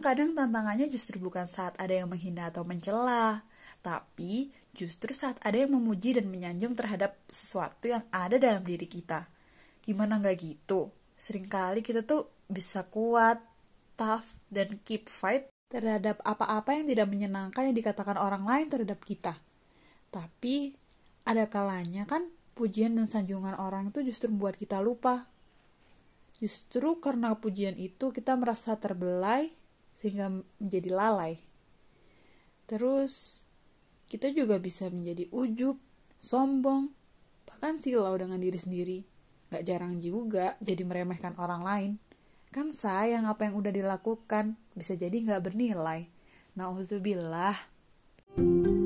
kadang tantangannya justru bukan saat ada yang menghina atau mencela, tapi justru saat ada yang memuji dan menyanjung terhadap sesuatu yang ada dalam diri kita. Gimana nggak gitu? Seringkali kita tuh bisa kuat, tough, dan keep fight terhadap apa-apa yang tidak menyenangkan yang dikatakan orang lain terhadap kita. Tapi ada kalanya kan pujian dan sanjungan orang itu justru membuat kita lupa. Justru karena pujian itu kita merasa terbelai sehingga menjadi lalai. Terus kita juga bisa menjadi ujub, sombong, bahkan silau dengan diri sendiri. Gak jarang juga jadi meremehkan orang lain. Kan sayang apa yang udah dilakukan, bisa jadi gak bernilai. Nah, Na'udzubillah. billah